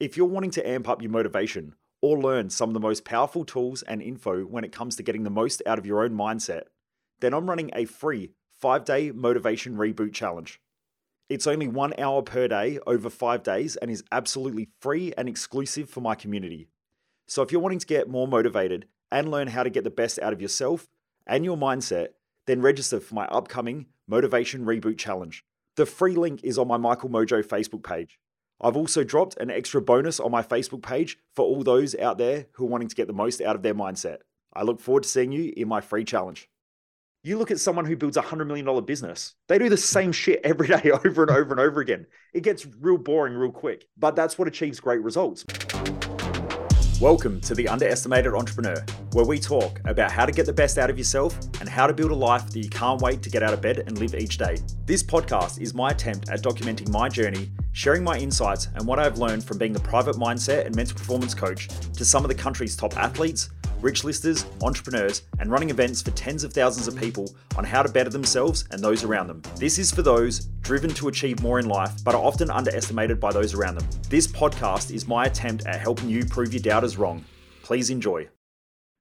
If you're wanting to amp up your motivation or learn some of the most powerful tools and info when it comes to getting the most out of your own mindset, then I'm running a free five day motivation reboot challenge. It's only one hour per day over five days and is absolutely free and exclusive for my community. So if you're wanting to get more motivated and learn how to get the best out of yourself and your mindset, then register for my upcoming Motivation Reboot Challenge. The free link is on my Michael Mojo Facebook page. I've also dropped an extra bonus on my Facebook page for all those out there who are wanting to get the most out of their mindset. I look forward to seeing you in my free challenge. You look at someone who builds a $100 million business, they do the same shit every day over and over and over again. It gets real boring real quick, but that's what achieves great results. Welcome to The Underestimated Entrepreneur, where we talk about how to get the best out of yourself and how to build a life that you can't wait to get out of bed and live each day. This podcast is my attempt at documenting my journey, sharing my insights and what I've learned from being the private mindset and mental performance coach to some of the country's top athletes, rich listers, entrepreneurs, and running events for tens of thousands of people on how to better themselves and those around them. This is for those driven to achieve more in life, but are often underestimated by those around them. This podcast is my attempt at helping you prove your doubters wrong. Please enjoy.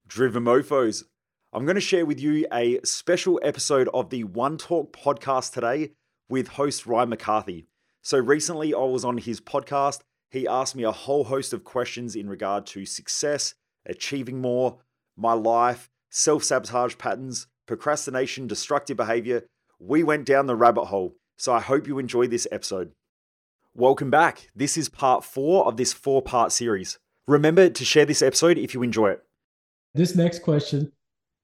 Driven Mofos. I'm going to share with you a special episode of the One Talk podcast today with host Ryan McCarthy. So recently I was on his podcast. He asked me a whole host of questions in regard to success, achieving more, my life, self sabotage patterns, procrastination, destructive behavior. We went down the rabbit hole. So I hope you enjoy this episode. Welcome back. This is part four of this four part series. Remember to share this episode if you enjoy it. This next question,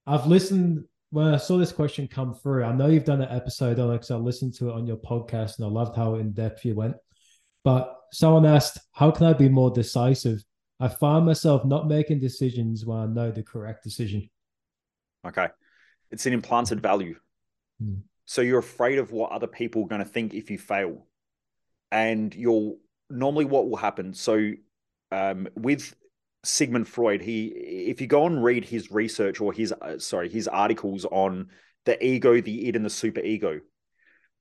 I've listened when I saw this question come through. I know you've done an episode on it because I listened to it on your podcast and I loved how in depth you went. But someone asked, How can I be more decisive I find myself not making decisions when I know the correct decision. Okay. It's an implanted value. Mm. So you're afraid of what other people are going to think if you fail. And you'll normally what will happen. So um, with Sigmund Freud, he if you go and read his research or his uh, sorry, his articles on the ego, the id, and the super ego,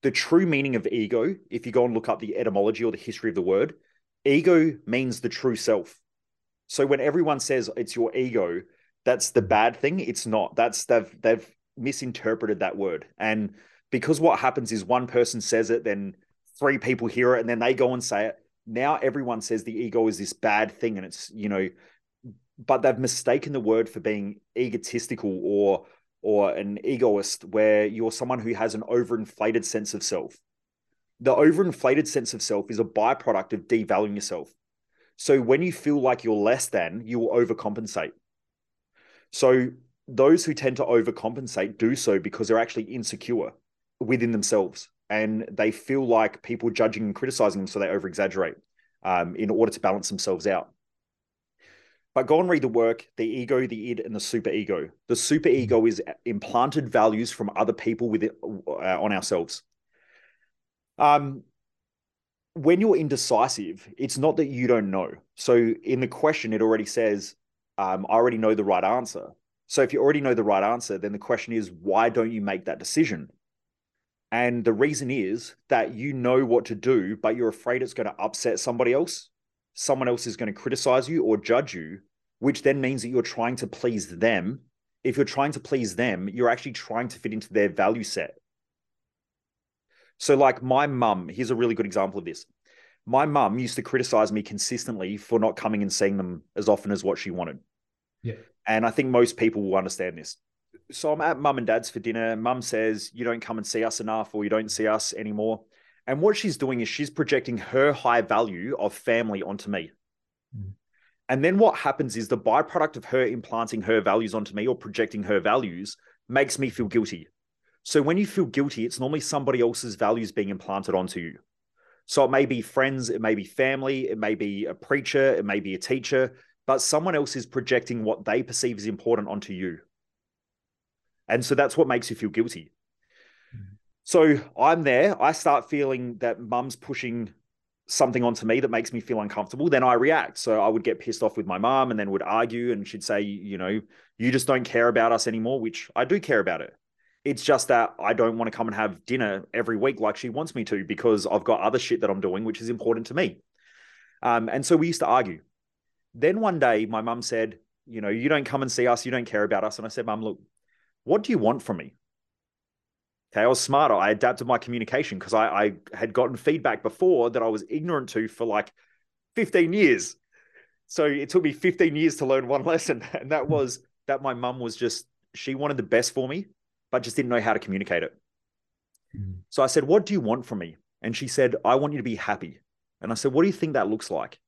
the true meaning of ego, if you go and look up the etymology or the history of the word, ego means the true self. So when everyone says it's your ego, that's the bad thing. It's not. That's they've they've misinterpreted that word. And because what happens is one person says it, then three people hear it, and then they go and say it. Now everyone says the ego is this bad thing, and it's you know, but they've mistaken the word for being egotistical or or an egoist, where you're someone who has an overinflated sense of self. The overinflated sense of self is a byproduct of devaluing yourself. So when you feel like you're less than, you will overcompensate. So those who tend to overcompensate do so because they're actually insecure within themselves and they feel like people judging and criticizing them, so they over exaggerate um, in order to balance themselves out. But go and read the work the ego, the id, and the super ego. The super ego is implanted values from other people with it, uh, on ourselves. Um, when you're indecisive, it's not that you don't know. So in the question, it already says, um, I already know the right answer. So if you already know the right answer, then the question is, why don't you make that decision? And the reason is that you know what to do, but you're afraid it's going to upset somebody else. Someone else is going to criticize you or judge you, which then means that you're trying to please them. If you're trying to please them, you're actually trying to fit into their value set. So, like my mum, here's a really good example of this. My mum used to criticize me consistently for not coming and seeing them as often as what she wanted. Yeah. And I think most people will understand this. So I'm at mum and dad's for dinner. Mum says, You don't come and see us enough, or you don't see us anymore. And what she's doing is she's projecting her high value of family onto me. Mm. And then what happens is the byproduct of her implanting her values onto me or projecting her values makes me feel guilty. So when you feel guilty, it's normally somebody else's values being implanted onto you. So it may be friends, it may be family, it may be a preacher, it may be a teacher, but someone else is projecting what they perceive as important onto you. And so that's what makes you feel guilty. Mm-hmm. So I'm there, I start feeling that mum's pushing something onto me that makes me feel uncomfortable, then I react. So I would get pissed off with my mom and then would argue and she'd say, you know, you just don't care about us anymore, which I do care about it. It's just that I don't want to come and have dinner every week like she wants me to because I've got other shit that I'm doing, which is important to me. Um, and so we used to argue. Then one day, my mum said, You know, you don't come and see us, you don't care about us. And I said, Mum, look, what do you want from me? Okay, I was smarter. I adapted my communication because I, I had gotten feedback before that I was ignorant to for like 15 years. So it took me 15 years to learn one lesson. And that was that my mum was just, she wanted the best for me, but just didn't know how to communicate it. Mm. So I said, What do you want from me? And she said, I want you to be happy. And I said, What do you think that looks like?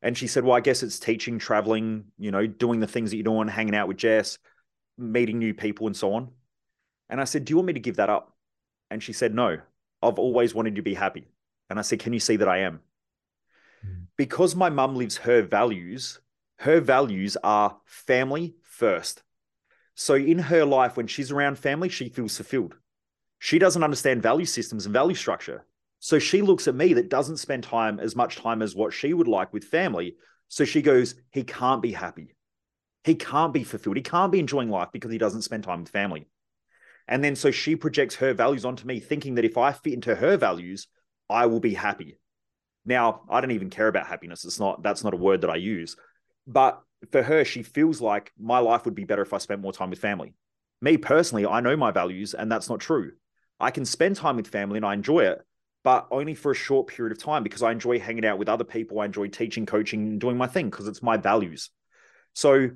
And she said, Well, I guess it's teaching, traveling, you know, doing the things that you're doing, hanging out with Jess, meeting new people, and so on. And I said, Do you want me to give that up? And she said, No, I've always wanted you to be happy. And I said, Can you see that I am? Mm. Because my mum lives her values, her values are family first. So in her life, when she's around family, she feels fulfilled. She doesn't understand value systems and value structure. So she looks at me that doesn't spend time as much time as what she would like with family. So she goes, he can't be happy. He can't be fulfilled. He can't be enjoying life because he doesn't spend time with family. And then so she projects her values onto me, thinking that if I fit into her values, I will be happy. Now, I don't even care about happiness. It's not, that's not a word that I use. But for her, she feels like my life would be better if I spent more time with family. Me personally, I know my values, and that's not true. I can spend time with family and I enjoy it, but only for a short period of time because I enjoy hanging out with other people. I enjoy teaching, coaching, and doing my thing because it's my values. So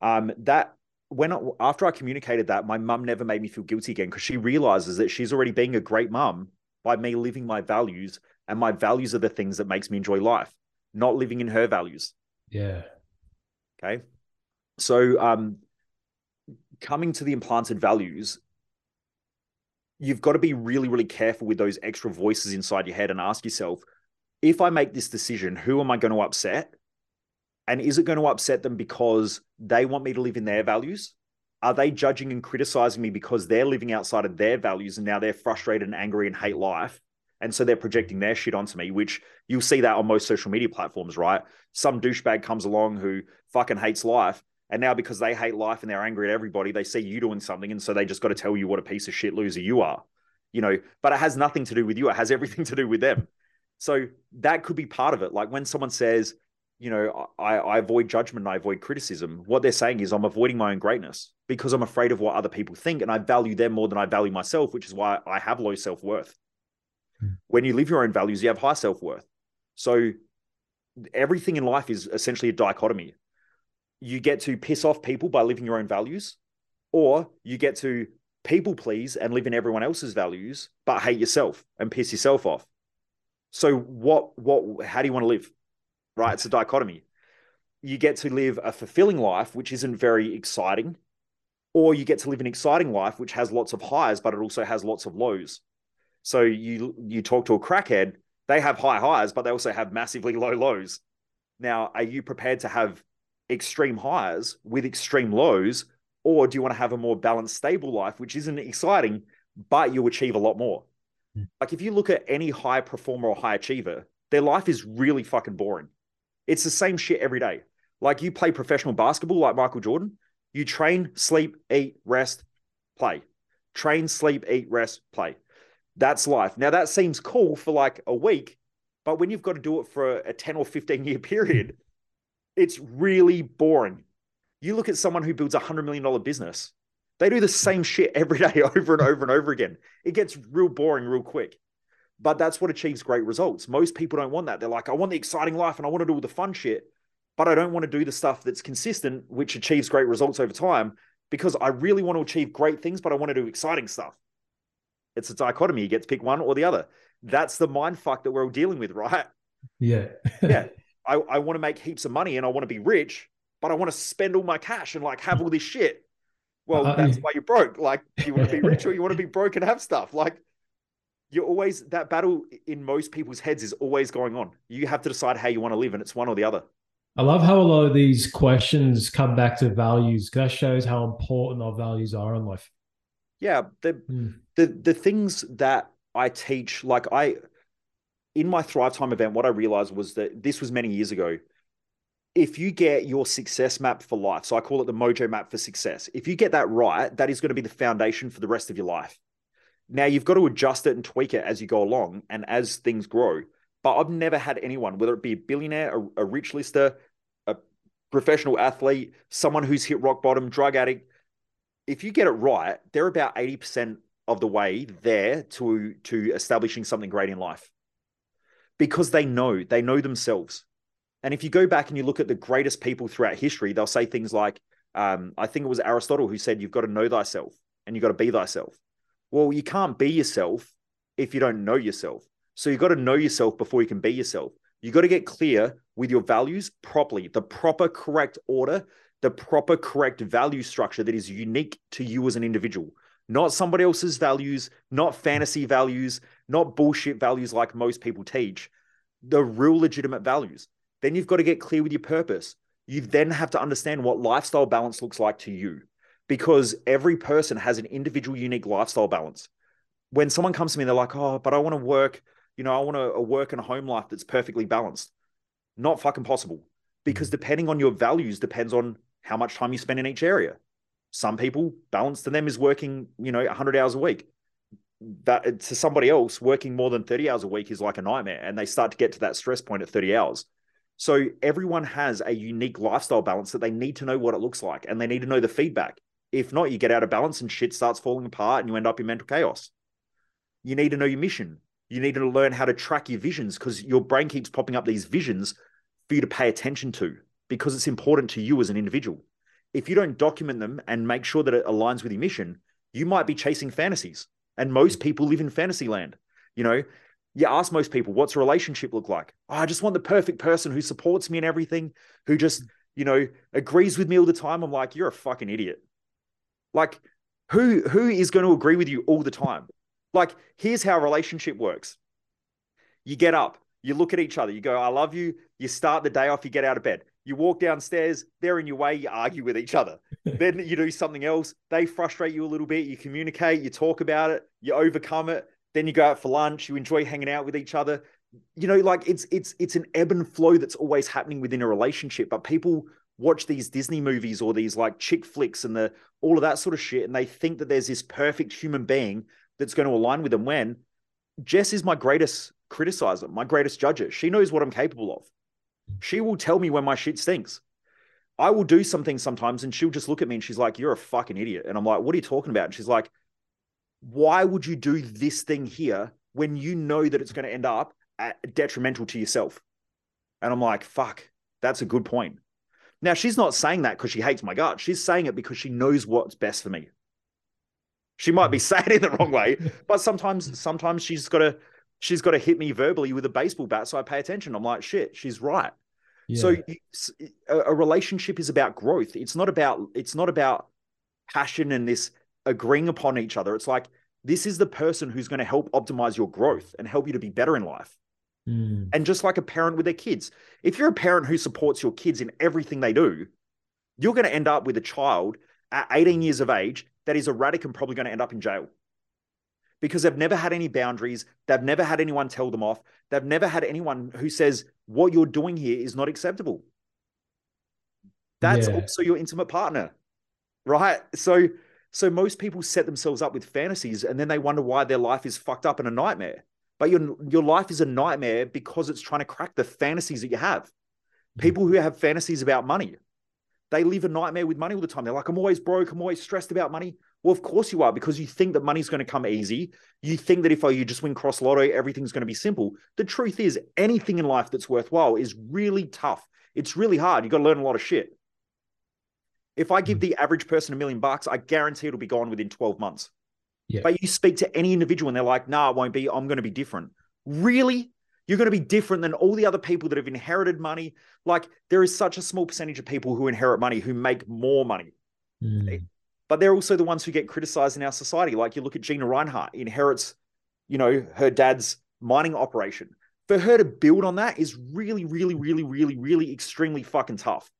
um, that when after I communicated that, my mum never made me feel guilty again because she realizes that she's already being a great mum by me living my values, and my values are the things that makes me enjoy life, not living in her values. Yeah. Okay. So um, coming to the implanted values, you've got to be really, really careful with those extra voices inside your head and ask yourself, if I make this decision, who am I going to upset? And is it going to upset them because they want me to live in their values? Are they judging and criticizing me because they're living outside of their values and now they're frustrated and angry and hate life? And so they're projecting their shit onto me, which you'll see that on most social media platforms, right? Some douchebag comes along who fucking hates life and now because they hate life and they're angry at everybody, they see you doing something. And so they just got to tell you what a piece of shit loser you are, you know, but it has nothing to do with you. It has everything to do with them. So that could be part of it. Like when someone says, you know, I, I avoid judgment and I avoid criticism, what they're saying is I'm avoiding my own greatness because I'm afraid of what other people think and I value them more than I value myself, which is why I have low self worth. Hmm. When you live your own values, you have high self worth. So everything in life is essentially a dichotomy you get to piss off people by living your own values, or you get to people please and live in everyone else's values, but hate yourself and piss yourself off. So what what how do you want to live? Right? It's a dichotomy. You get to live a fulfilling life, which isn't very exciting, or you get to live an exciting life which has lots of highs, but it also has lots of lows. So you you talk to a crackhead, they have high highs, but they also have massively low lows. Now, are you prepared to have extreme highs with extreme lows? Or do you want to have a more balanced, stable life, which isn't exciting, but you achieve a lot more? Mm. Like if you look at any high performer or high achiever, their life is really fucking boring. It's the same shit every day. Like you play professional basketball like Michael Jordan, you train, sleep, eat, rest, play. Train, sleep, eat, rest, play. That's life. Now that seems cool for like a week, but when you've got to do it for a 10 or 15 year period, it's really boring. You look at someone who builds a $100 million business, they do the same shit every day over and over and over again. It gets real boring real quick. But that's what achieves great results. Most people don't want that. They're like, I want the exciting life and I want to do all the fun shit, but I don't want to do the stuff that's consistent, which achieves great results over time because I really want to achieve great things, but I want to do exciting stuff. It's a dichotomy. You get to pick one or the other. That's the mind fuck that we're all dealing with, right? Yeah. yeah. I, I want to make heaps of money and I want to be rich, but I want to spend all my cash and like have all this shit. Well, uh, that's why you're broke. Like, you want to be rich or you want to be broke and have stuff. Like, you're always that battle in most people's heads is always going on. You have to decide how you want to live, and it's one or the other. I love how a lot of these questions come back to values. That shows how important our values are in life. Yeah, the mm. The the things that I teach, like I in my Thrive Time event, what I realized was that this was many years ago. If you get your success map for life, so I call it the mojo map for success, if you get that right, that is going to be the foundation for the rest of your life. Now you've got to adjust it and tweak it as you go along and as things grow. But I've never had anyone, whether it be a billionaire, a, a rich lister, a professional athlete, someone who's hit rock bottom, drug addict. If you get it right, they're about 80% of the way there to, to establishing something great in life because they know, they know themselves. And if you go back and you look at the greatest people throughout history, they'll say things like, um, I think it was Aristotle who said, You've got to know thyself and you've got to be thyself. Well, you can't be yourself if you don't know yourself. So you've got to know yourself before you can be yourself. you've got to get clear with your values properly, the proper, correct order, the proper, correct value structure that is unique to you as an individual, not somebody else's values, not fantasy values, not bullshit values like most people teach, the real legitimate values. Then you've got to get clear with your purpose. You then have to understand what lifestyle balance looks like to you because every person has an individual, unique lifestyle balance. When someone comes to me, they're like, oh, but I want to work, you know, I want a, a work and a home life that's perfectly balanced. Not fucking possible because mm. depending on your values depends on how much time you spend in each area. Some people balance to them is working, you know, 100 hours a week. That to somebody else, working more than 30 hours a week is like a nightmare, and they start to get to that stress point at 30 hours. So everyone has a unique lifestyle balance that they need to know what it looks like and they need to know the feedback. If not, you get out of balance and shit starts falling apart and you end up in mental chaos. You need to know your mission. You need to learn how to track your visions because your brain keeps popping up these visions for you to pay attention to because it's important to you as an individual. If you don't document them and make sure that it aligns with your mission, you might be chasing fantasies. And most mm. people live in fantasy land. You know, you ask most people, what's a relationship look like? Oh, I just want the perfect person who supports me in everything, who just, you know, agrees with me all the time. I'm like, you're a fucking idiot. Like, who who is going to agree with you all the time? Like, here's how a relationship works. You get up, you look at each other, you go, I love you. You start the day off, you get out of bed. You walk downstairs, they're in your way, you argue with each other. then you do something else, they frustrate you a little bit, you communicate, you talk about it, you overcome it, then you go out for lunch you enjoy hanging out with each other. You know like it's it's it's an ebb and flow that's always happening within a relationship but people watch these disney movies or these like chick flicks and the all of that sort of shit and they think that there's this perfect human being that's going to align with them when jess is my greatest criticizer my greatest judge she knows what i'm capable of she will tell me when my shit stinks i will do something sometimes and she'll just look at me and she's like you're a fucking idiot and i'm like what are you talking about and she's like why would you do this thing here when you know that it's going to end up detrimental to yourself? And I'm like, fuck, that's a good point. Now, she's not saying that because she hates my gut. She's saying it because she knows what's best for me. She might be saying it the wrong way, but sometimes, sometimes she's got to, she's got to hit me verbally with a baseball bat, so I pay attention. I'm like, shit, she's right. Yeah. So a, a relationship is about growth. It's not about, it's not about passion and this agreeing upon each other. It's like this is the person who's going to help optimize your growth and help you to be better in life. Mm. And just like a parent with their kids, if you're a parent who supports your kids in everything they do, you're going to end up with a child at 18 years of age that is erratic and probably going to end up in jail because they've never had any boundaries. They've never had anyone tell them off. They've never had anyone who says, what you're doing here is not acceptable. That's yeah. also your intimate partner, right? So, so most people set themselves up with fantasies and then they wonder why their life is fucked up and a nightmare. But your your life is a nightmare because it's trying to crack the fantasies that you have. Mm-hmm. People who have fantasies about money, they live a nightmare with money all the time. They're like, I'm always broke, I'm always stressed about money. Well, of course you are, because you think that money's going to come easy. You think that if oh, you just win cross lotto, everything's going to be simple. The truth is, anything in life that's worthwhile is really tough. It's really hard. You've got to learn a lot of shit. If I give hmm. the average person a million bucks, I guarantee it'll be gone within 12 months. Yeah. But you speak to any individual and they're like, no, nah, it won't be. I'm going to be different. Really? You're going to be different than all the other people that have inherited money. Like, there is such a small percentage of people who inherit money who make more money. Mm. But they're also the ones who get criticized in our society. Like, you look at Gina Rinehart, inherits, you know, her dad's mining operation. For her to build on that is really, really, really, really, really extremely fucking tough.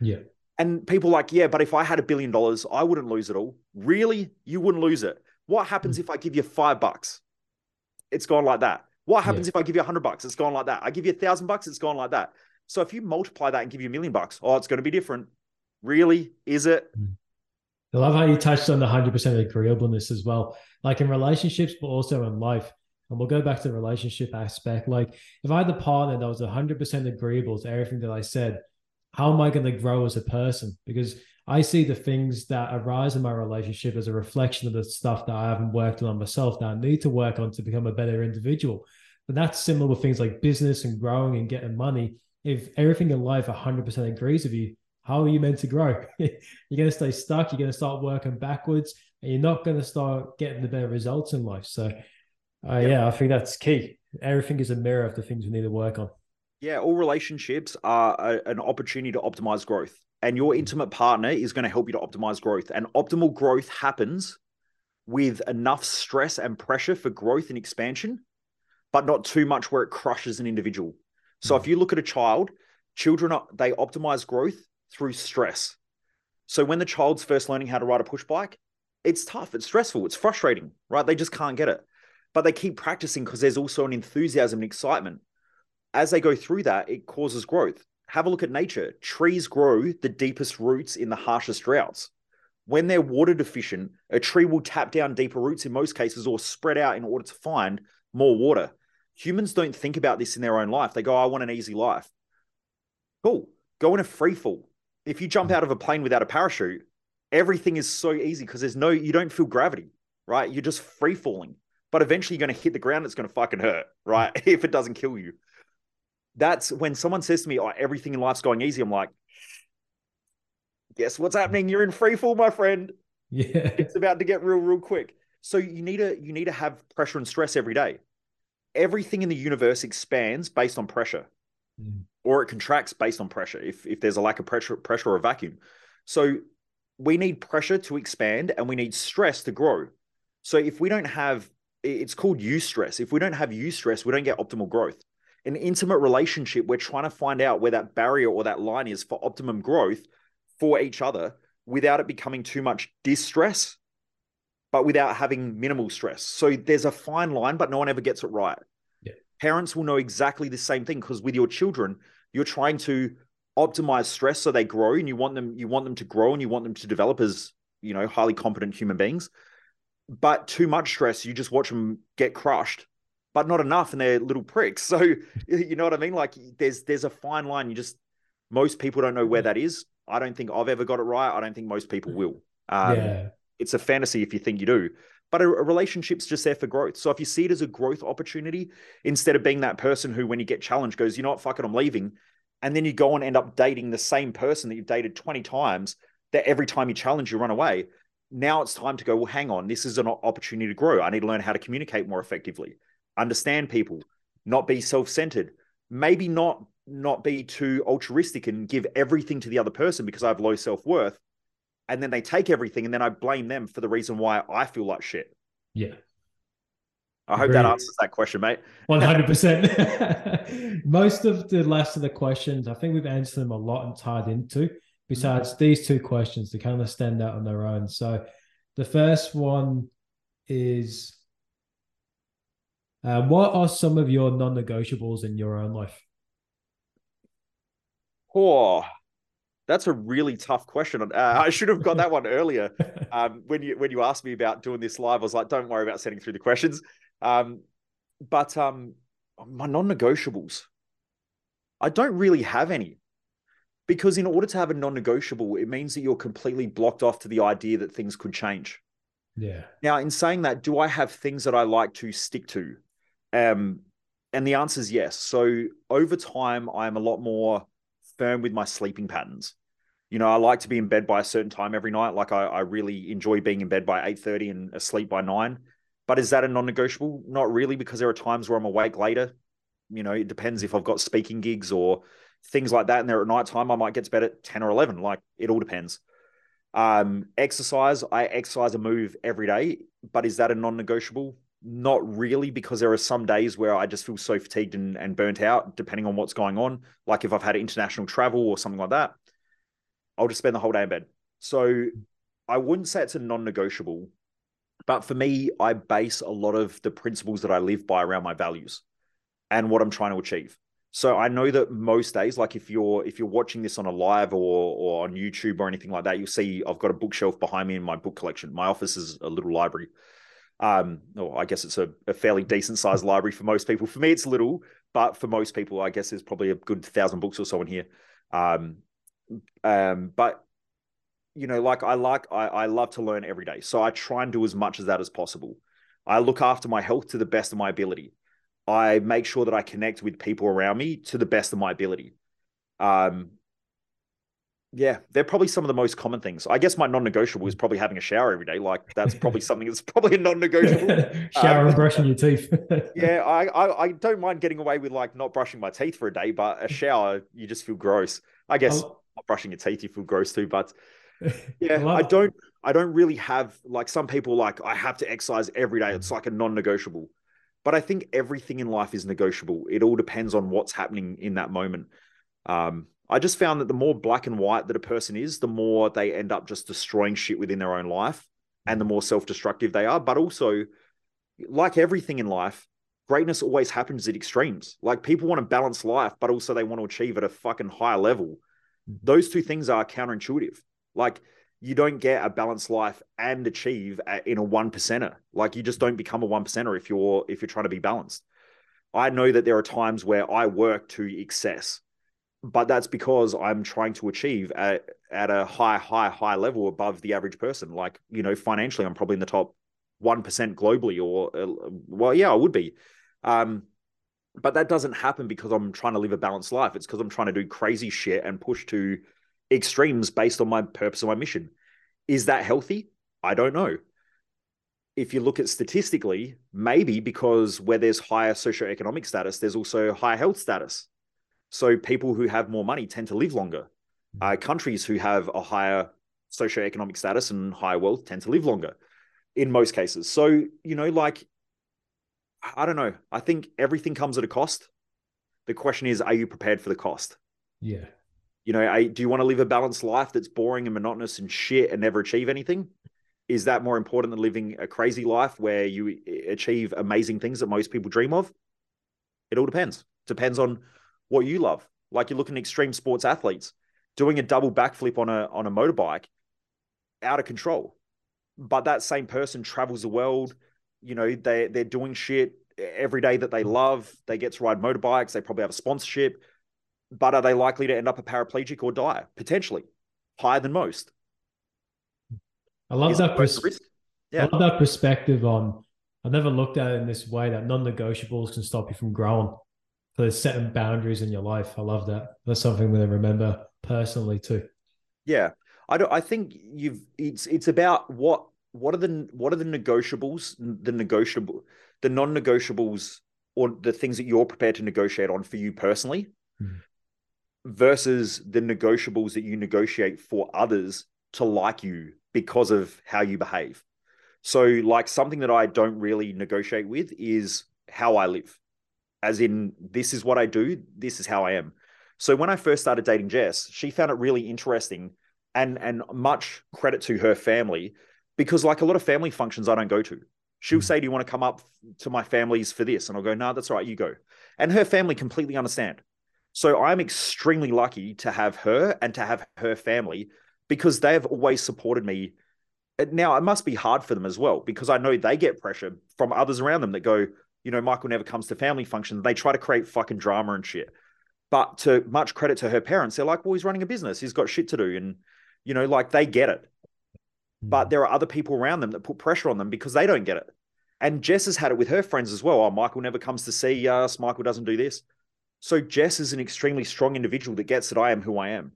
Yeah. And people like, yeah, but if I had a billion dollars, I wouldn't lose it all. Really? You wouldn't lose it. What happens mm. if I give you five bucks? It's gone like that. What happens yeah. if I give you a hundred bucks? It's gone like that. I give you a thousand bucks, it's gone like that. So if you multiply that and give you a million bucks, oh, it's going to be different. Really? Is it? Mm. I love how you touched on the 100% agreeableness as well. Like in relationships, but also in life. and we'll go back to the relationship aspect. Like if I had a partner that was 100% agreeable to everything that I said, how am I going to grow as a person? Because I see the things that arise in my relationship as a reflection of the stuff that I haven't worked on myself that I need to work on to become a better individual. But that's similar with things like business and growing and getting money. If everything in life 100% agrees with you, how are you meant to grow? you're going to stay stuck. You're going to start working backwards and you're not going to start getting the better results in life. So, uh, yep. yeah, I think that's key. Everything is a mirror of the things we need to work on. Yeah, all relationships are a, an opportunity to optimize growth, and your intimate partner is going to help you to optimize growth. And optimal growth happens with enough stress and pressure for growth and expansion, but not too much where it crushes an individual. So, mm-hmm. if you look at a child, children are, they optimize growth through stress. So, when the child's first learning how to ride a push bike, it's tough, it's stressful, it's frustrating, right? They just can't get it. But they keep practicing because there's also an enthusiasm and excitement as they go through that, it causes growth. Have a look at nature. Trees grow the deepest roots in the harshest droughts. When they're water deficient, a tree will tap down deeper roots in most cases or spread out in order to find more water. Humans don't think about this in their own life. They go, I want an easy life. Cool. Go in a free fall. If you jump out of a plane without a parachute, everything is so easy because there's no, you don't feel gravity, right? You're just free falling. But eventually you're going to hit the ground. It's going to fucking hurt, right? if it doesn't kill you that's when someone says to me, "Oh, everything in life's going easy." I'm like, "Guess what's happening? You're in free fall, my friend. Yeah, it's about to get real, real quick." So you need to you need to have pressure and stress every day. Everything in the universe expands based on pressure, mm. Or it contracts based on pressure. If if there's a lack of pressure, pressure or a vacuum, so we need pressure to expand and we need stress to grow. So if we don't have, it's called eustress. If we don't have eustress, we don't get optimal growth an intimate relationship, we're trying to find out where that barrier or that line is for optimum growth for each other without it becoming too much distress, but without having minimal stress. So there's a fine line, but no one ever gets it right. Yeah. Parents will know exactly the same thing because with your children, you're trying to optimize stress so they grow and you want them you want them to grow and you want them to develop as you know highly competent human beings but too much stress you just watch them get crushed but not enough and they're little pricks. So you know what I mean? Like there's there's a fine line. You just most people don't know where that is. I don't think I've ever got it right. I don't think most people will. Um, yeah. It's a fantasy if you think you do. But a, a, relationship's just there for growth. So if you see it as a growth opportunity, instead of being that person who, when you get challenged, goes, you know what, fuck it, I'm leaving. And then you go and end up dating the same person that you've dated 20 times, that every time you challenge, you run away. Now it's time to go, well, hang on, this is an opportunity to grow. I need to learn how to communicate more effectively understand people, not be self-centered, maybe not not be too altruistic and give everything to the other person because I have low self-worth. And then they take everything and then I blame them for the reason why I feel like shit. Yeah. I hope that answers that question, mate. 100%. Most of the last of the questions, I think we've answered them a lot and tied into, besides mm-hmm. these two questions, they kind of stand out on their own. So the first one is uh, what are some of your non-negotiables in your own life? Oh, that's a really tough question. Uh, I should have got that one earlier. Um, when you when you asked me about doing this live, I was like, "Don't worry about sending through the questions." Um, but um, my non-negotiables, I don't really have any, because in order to have a non-negotiable, it means that you're completely blocked off to the idea that things could change. Yeah. Now, in saying that, do I have things that I like to stick to? Um, and the answer is yes. So over time, I'm a lot more firm with my sleeping patterns. You know, I like to be in bed by a certain time every night. Like I, I really enjoy being in bed by 8:30 and asleep by nine. But is that a non-negotiable? Not really, because there are times where I'm awake later. You know, it depends if I've got speaking gigs or things like that. And they're at night time, I might get to bed at 10 or 11. Like it all depends. Um, exercise, I exercise a move every day, but is that a non-negotiable? Not really, because there are some days where I just feel so fatigued and, and burnt out, depending on what's going on. Like if I've had international travel or something like that, I'll just spend the whole day in bed. So I wouldn't say it's a non negotiable, but for me, I base a lot of the principles that I live by around my values and what I'm trying to achieve. So I know that most days, like if you're if you're watching this on a live or or on YouTube or anything like that, you'll see I've got a bookshelf behind me in my book collection. My office is a little library. Um, or I guess it's a, a fairly decent sized library for most people. For me, it's little, but for most people, I guess there's probably a good thousand books or so in here. Um, um, but you know, like I like I, I love to learn every day, so I try and do as much of that as possible. I look after my health to the best of my ability. I make sure that I connect with people around me to the best of my ability. Um, yeah, they're probably some of the most common things. I guess my non-negotiable is probably having a shower every day. Like that's probably something that's probably a non-negotiable. shower um, and brushing your teeth. yeah, I, I, I don't mind getting away with like not brushing my teeth for a day, but a shower you just feel gross. I guess oh. not brushing your teeth you feel gross too, but yeah, I, I don't I don't really have like some people like I have to exercise every day. It's like a non-negotiable. But I think everything in life is negotiable. It all depends on what's happening in that moment. Um, I just found that the more black and white that a person is, the more they end up just destroying shit within their own life and the more self destructive they are. But also, like everything in life, greatness always happens at extremes. Like people want to balance life, but also they want to achieve at a fucking higher level. Mm-hmm. Those two things are counterintuitive. Like you don't get a balanced life and achieve in a one percenter. Like you just don't become a one percenter if you're if you're trying to be balanced. I know that there are times where I work to excess but that's because I'm trying to achieve at, at a high, high, high level above the average person. Like, you know, financially, I'm probably in the top 1% globally, or, uh, well, yeah, I would be. Um, but that doesn't happen because I'm trying to live a balanced life. It's because I'm trying to do crazy shit and push to extremes based on my purpose and my mission. Is that healthy? I don't know. If you look at statistically, maybe because where there's higher socioeconomic status, there's also higher health status. So people who have more money tend to live longer. Uh, mm-hmm. countries who have a higher socioeconomic status and higher wealth tend to live longer in most cases. So, you know, like, I don't know. I think everything comes at a cost. The question is, are you prepared for the cost? Yeah. You know, do you want to live a balanced life that's boring and monotonous and shit and never achieve anything? Is that more important than living a crazy life where you achieve amazing things that most people dream of? It all depends. Depends on what you love. Like you're looking at extreme sports athletes doing a double backflip on a on a motorbike, out of control. But that same person travels the world. You know, they they're doing shit every day that they love. They get to ride motorbikes. They probably have a sponsorship. But are they likely to end up a paraplegic or die? Potentially, higher than most. I love Is that. Pers- yeah. I love that perspective on. I've never looked at it in this way that non-negotiables can stop you from growing. There's setting boundaries in your life. I love that. That's something that I remember personally too. Yeah, I don't. I think you've. It's it's about what what are the what are the negotiables, the negotiable, the non-negotiables, or the things that you're prepared to negotiate on for you personally, mm. versus the negotiables that you negotiate for others to like you because of how you behave. So, like something that I don't really negotiate with is how I live as in this is what I do, this is how I am. So when I first started dating Jess, she found it really interesting and and much credit to her family because like a lot of family functions I don't go to. She'll hmm. say, "Do you want to come up to my family's for this?" And I'll go, "No, that's all right, you go." And her family completely understand. So I'm extremely lucky to have her and to have her family because they have always supported me. Now it must be hard for them as well because I know they get pressure from others around them that go, you know, Michael never comes to family functions. They try to create fucking drama and shit. But to much credit to her parents, they're like, well, he's running a business. He's got shit to do. And, you know, like they get it. But hmm. there are other people around them that put pressure on them because they don't get it. And Jess has had it with her friends as well. Oh, Michael never comes to see us. Michael doesn't do this. So Jess is an extremely strong individual that gets that I am who I am.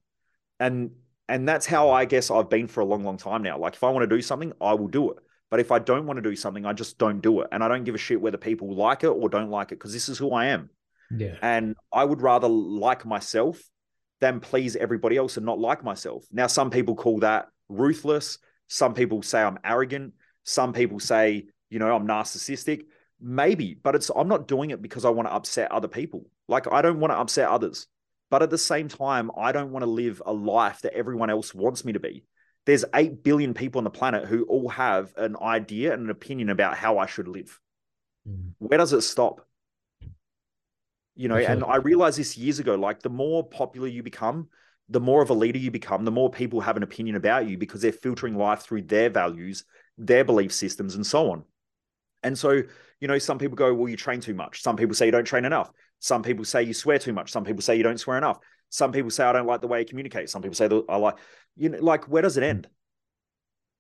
And and that's how I guess I've been for a long, long time now. Like if I want to do something, I will do it. But if I don't want to do something, I just don't do it. And I don't give a shit whether people like it or don't like it because this is who I am. Yeah. And I would rather like myself than please everybody else and not like myself. Now, some people call that ruthless. Some people say I'm arrogant. Some people say, you know, I'm narcissistic. Maybe, but it's I'm not doing it because I want to upset other people. Like I don't want to upset others. But at the same time, I don't want to live a life that everyone else wants me to be there's 8 billion people on the planet who all have an idea and an opinion about how I should live. Mm. Where does it stop? You know, and I realized this years ago like the more popular you become, the more of a leader you become, the more people have an opinion about you because they're filtering life through their values, their belief systems, and so on. And so, you know, some people go, well, you train too much. Some people say you don't train enough. Some people say you swear too much. Some people say you don't swear enough. Some people say I don't like the way you communicate. Some people say that I like, you know, like where does it end?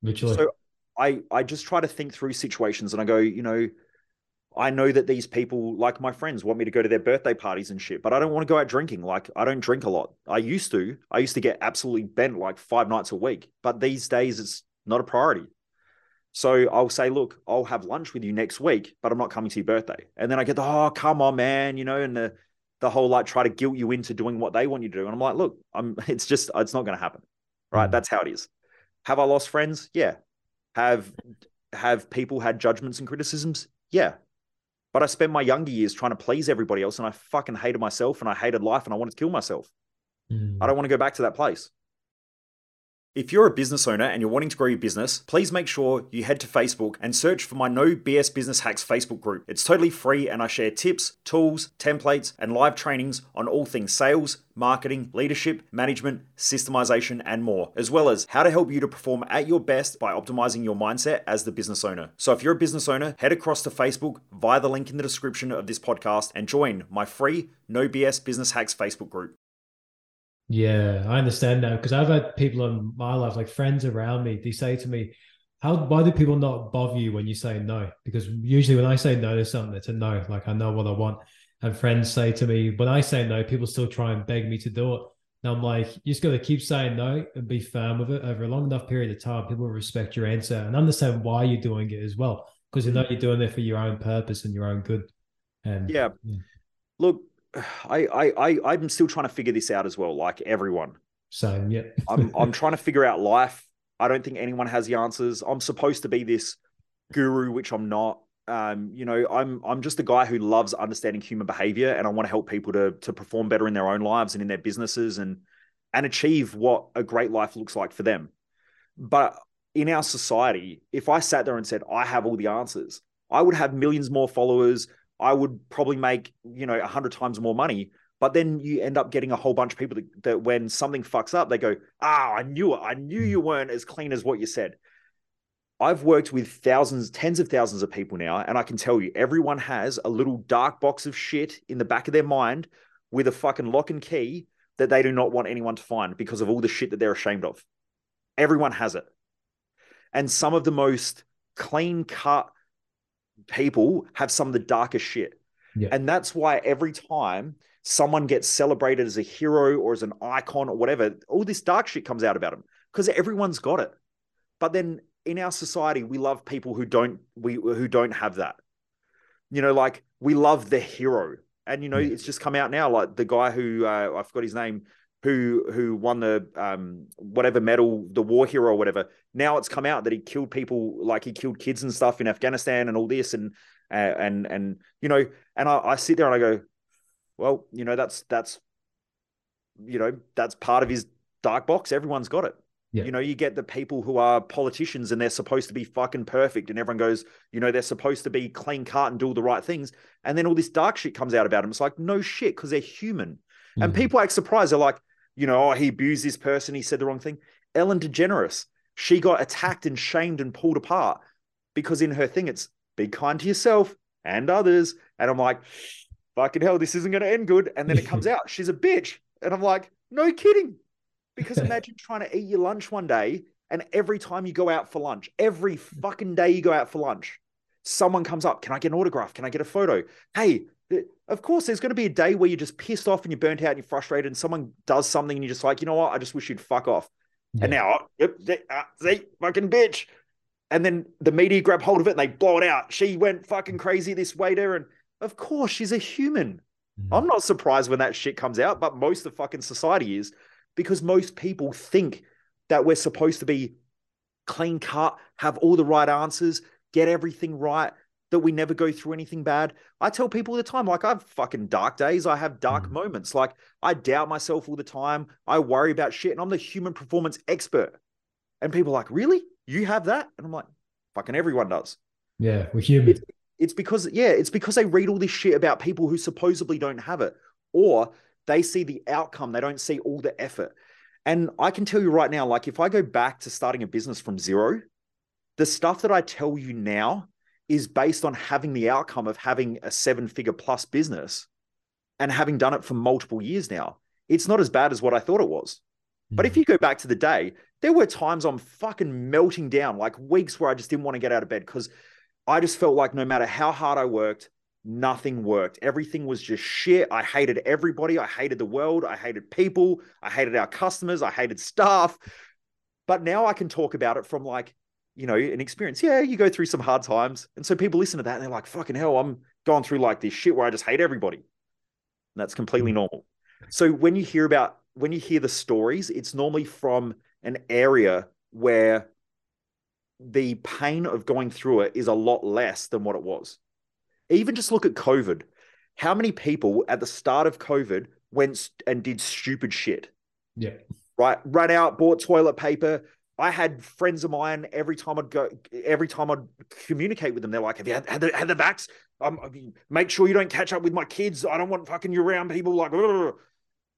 Literally. So I I just try to think through situations and I go, you know, I know that these people, like my friends, want me to go to their birthday parties and shit, but I don't want to go out drinking. Like, I don't drink a lot. I used to. I used to get absolutely bent like five nights a week, but these days it's not a priority. So I'll say, look, I'll have lunch with you next week, but I'm not coming to your birthday. And then I get the, oh, come on, man, you know, and the the whole like try to guilt you into doing what they want you to do. And I'm like, look, I'm it's just it's not going to happen. Right. Mm. That's how it is. Have I lost friends? Yeah. Have have people had judgments and criticisms? Yeah. But I spent my younger years trying to please everybody else and I fucking hated myself and I hated life and I wanted to kill myself. Mm. I don't want to go back to that place. If you're a business owner and you're wanting to grow your business, please make sure you head to Facebook and search for my No BS Business Hacks Facebook group. It's totally free and I share tips, tools, templates, and live trainings on all things sales, marketing, leadership, management, systemization, and more, as well as how to help you to perform at your best by optimizing your mindset as the business owner. So if you're a business owner, head across to Facebook via the link in the description of this podcast and join my free No BS Business Hacks Facebook group. Yeah, I understand now because I've had people in my life, like friends around me, they say to me, "How? Why do people not bother you when you say no?" Because usually when I say no to something, it's a no. Like I know what I want. And friends say to me, when I say no, people still try and beg me to do it. And I'm like, you just got to keep saying no and be firm with it over a long enough period of time. People will respect your answer and understand why you're doing it as well, because you know mm. you're doing it for your own purpose and your own good. And yeah, yeah. look, I, I, I, I'm still trying to figure this out as well, like everyone. Same, yeah. I'm, I'm trying to figure out life. I don't think anyone has the answers. I'm supposed to be this guru, which I'm not. Um, you know, I'm, I'm just a guy who loves understanding human behavior, and I want to help people to, to perform better in their own lives and in their businesses, and, and achieve what a great life looks like for them. But in our society, if I sat there and said I have all the answers, I would have millions more followers. I would probably make, you know, a hundred times more money. But then you end up getting a whole bunch of people that, that, when something fucks up, they go, ah, I knew it. I knew you weren't as clean as what you said. I've worked with thousands, tens of thousands of people now, and I can tell you, everyone has a little dark box of shit in the back of their mind with a fucking lock and key that they do not want anyone to find because of all the shit that they're ashamed of. Everyone has it. And some of the most clean cut, people have some of the darkest shit. Yeah. And that's why every time someone gets celebrated as a hero or as an icon or whatever, all this dark shit comes out about them because everyone's got it. But then in our society, we love people who don't we who don't have that. You know, like we love the hero, and you know, it's just come out now. Like the guy who uh, I forgot his name, who who won the um whatever medal, the war hero or whatever. Now it's come out that he killed people, like he killed kids and stuff in Afghanistan and all this, and uh, and and you know, and I, I sit there and I go, well, you know, that's that's you know that's part of his dark box. Everyone's got it. Yeah. You know, you get the people who are politicians and they're supposed to be fucking perfect, and everyone goes, you know, they're supposed to be clean cut and do all the right things, and then all this dark shit comes out about them. It's like no shit because they're human, mm-hmm. and people act surprised. They're like, you know, oh, he abused this person, he said the wrong thing. Ellen DeGeneres, she got attacked and shamed and pulled apart because in her thing, it's be kind to yourself and others. And I'm like, fucking hell, this isn't going to end good. And then it comes out, she's a bitch. And I'm like, no kidding. Because imagine trying to eat your lunch one day and every time you go out for lunch, every fucking day you go out for lunch, someone comes up, can I get an autograph? Can I get a photo? Hey, of course, there's going to be a day where you're just pissed off and you're burnt out and you're frustrated, and someone does something and you're just like, you know what? I just wish you'd fuck off. Yeah. And now, yep, uh, see, fucking bitch. And then the media grab hold of it and they blow it out. She went fucking crazy, this waiter. And of course, she's a human. Mm-hmm. I'm not surprised when that shit comes out, but most of fucking society is because most people think that we're supposed to be clean cut, have all the right answers, get everything right that we never go through anything bad. I tell people all the time, like I have fucking dark days. I have dark mm. moments. Like I doubt myself all the time. I worry about shit, and I'm the human performance expert. And people are like, really? You have that? And I'm like, fucking everyone does. Yeah, we're human. It's, it's because, yeah, it's because they read all this shit about people who supposedly don't have it, or they see the outcome. They don't see all the effort. And I can tell you right now, like if I go back to starting a business from zero, the stuff that I tell you now is based on having the outcome of having a seven figure plus business and having done it for multiple years now. It's not as bad as what I thought it was. Mm. But if hmm. you go back to the day, there were times I'm fucking melting down, like weeks where I just didn't want to get out of bed because I just felt like no matter how hard I worked, nothing worked. Everything was just shit. I hated everybody. I hated the world. I hated people. I hated our customers. I hated staff. But now I can talk about it from like, you know, an experience. Yeah, you go through some hard times. And so people listen to that and they're like, fucking hell, I'm going through like this shit where I just hate everybody. And that's completely mm. normal. So when you hear about, when you hear the stories, it's normally from an area where the pain of going through it is a lot less than what it was. Even just look at COVID. How many people at the start of COVID went and did stupid shit? Yeah. Right. Ran out, bought toilet paper. I had friends of mine every time I'd go, every time I'd communicate with them, they're like, Have you had, had the, had the vax? Um, make sure you don't catch up with my kids. I don't want fucking you around people like, Ugh.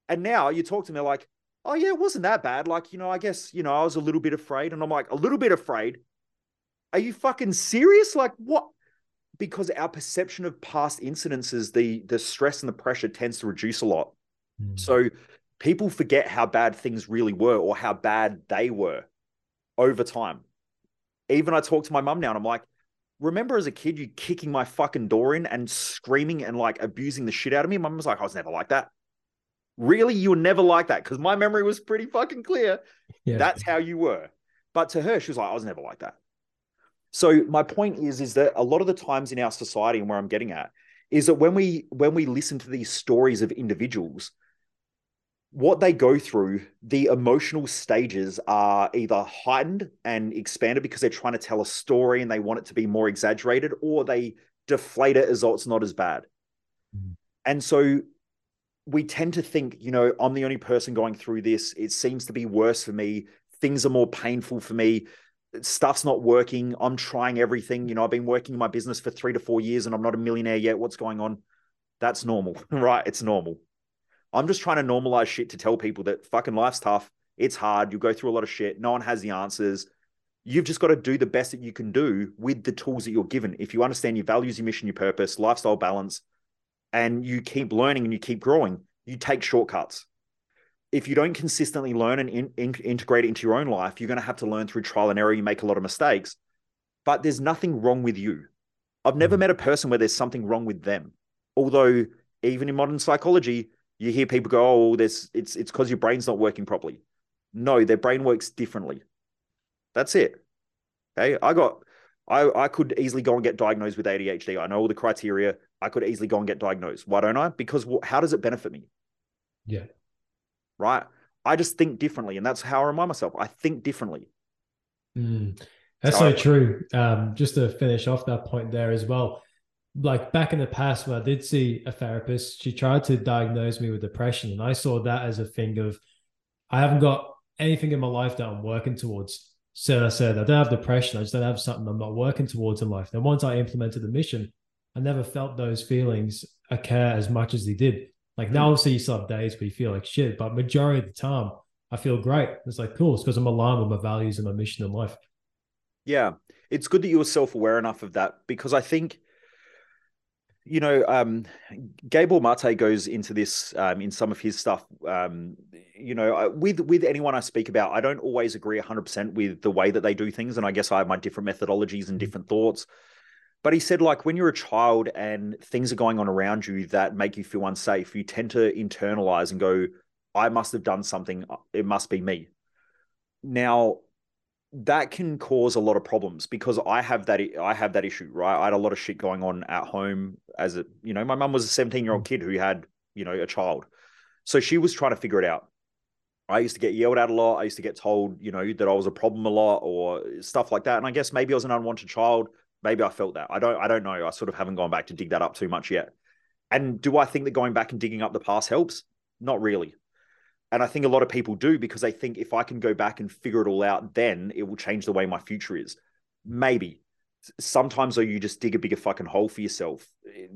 and now you talk to them, they're like, Oh, yeah, it wasn't that bad. Like, you know, I guess, you know, I was a little bit afraid. And I'm like, A little bit afraid. Are you fucking serious? Like, what? because our perception of past incidences, the the stress and the pressure tends to reduce a lot. Mm. So people forget how bad things really were or how bad they were over time. Even I talk to my mum now and I'm like, remember as a kid you kicking my fucking door in and screaming and like abusing the shit out of me? Mum was like, I was never like that. Really? You were never like that? Because my memory was pretty fucking clear. Yeah. That's how you were. But to her, she was like, I was never like that. So my point is, is that a lot of the times in our society and where I'm getting at is that when we when we listen to these stories of individuals, what they go through, the emotional stages are either heightened and expanded because they're trying to tell a story and they want it to be more exaggerated, or they deflate it as though it's not as bad. Mm-hmm. And so we tend to think, you know, I'm the only person going through this. It seems to be worse for me. Things are more painful for me stuff's not working. I'm trying everything. You know, I've been working in my business for three to four years and I'm not a millionaire yet. What's going on? That's normal, right? It's normal. I'm just trying to normalize shit to tell people that fucking life's tough. It's hard. You go through a lot of shit. No one has the answers. You've just got to do the best that you can do with the tools that you're given. If you understand your values, your mission, your purpose, lifestyle balance, and you keep learning and you keep growing, you take shortcuts if you don't consistently learn and in, in, integrate it into your own life, you're going to have to learn through trial and error. You make a lot of mistakes, but there's nothing wrong with you. I've never mm. met a person where there's something wrong with them. Although, even in modern psychology, you hear people go, "Oh, there's it's it's because your brain's not working properly." No, their brain works differently. That's it. Okay, I got, I I could easily go and get diagnosed with ADHD. I know all the criteria. I could easily go and get diagnosed. Why don't I? Because how does it benefit me? Yeah right? I just think differently, and that's how I remind myself. I think differently. Mm, that's so, so true. Um, just to finish off that point there as well, like back in the past when I did see a therapist, she tried to diagnose me with depression, and I saw that as a thing of I haven't got anything in my life that I'm working towards. So I said, I don't have depression. I just don't have something I'm not working towards in life. Then once I implemented the mission, I never felt those feelings occur as much as they did. Like now, hmm. obviously, you still have days where you feel like shit, but majority of the time, I feel great. It's like cool. It's because I'm aligned with my values and my mission in life. Yeah, it's good that you were self aware enough of that because I think, you know, um, Gabor Mate goes into this um, in some of his stuff. Um, you know, with with anyone I speak about, I don't always agree 100 percent with the way that they do things, and I guess I have my different methodologies and mm. different thoughts. But he said, like, when you're a child and things are going on around you that make you feel unsafe, you tend to internalize and go, I must have done something. It must be me. Now, that can cause a lot of problems because I have that I have that issue, right? I had a lot of shit going on at home as a, you know, my mum was a 17 year old mm. kid who had, you know, a child. So she was trying to figure it out. I used to get yelled at a lot. I used to get told, you know, that I was a problem a lot or stuff like that. And I guess maybe I was an unwanted child. Maybe I felt that. I don't. I don't know. I sort of haven't gone back to dig that up too much yet. And do I think that going back and digging up the past helps? Not really. And I think a lot of people do because they think if I can go back and figure it all out, then it will change the way my future is. Maybe. Sometimes though, you just dig a bigger fucking hole for yourself.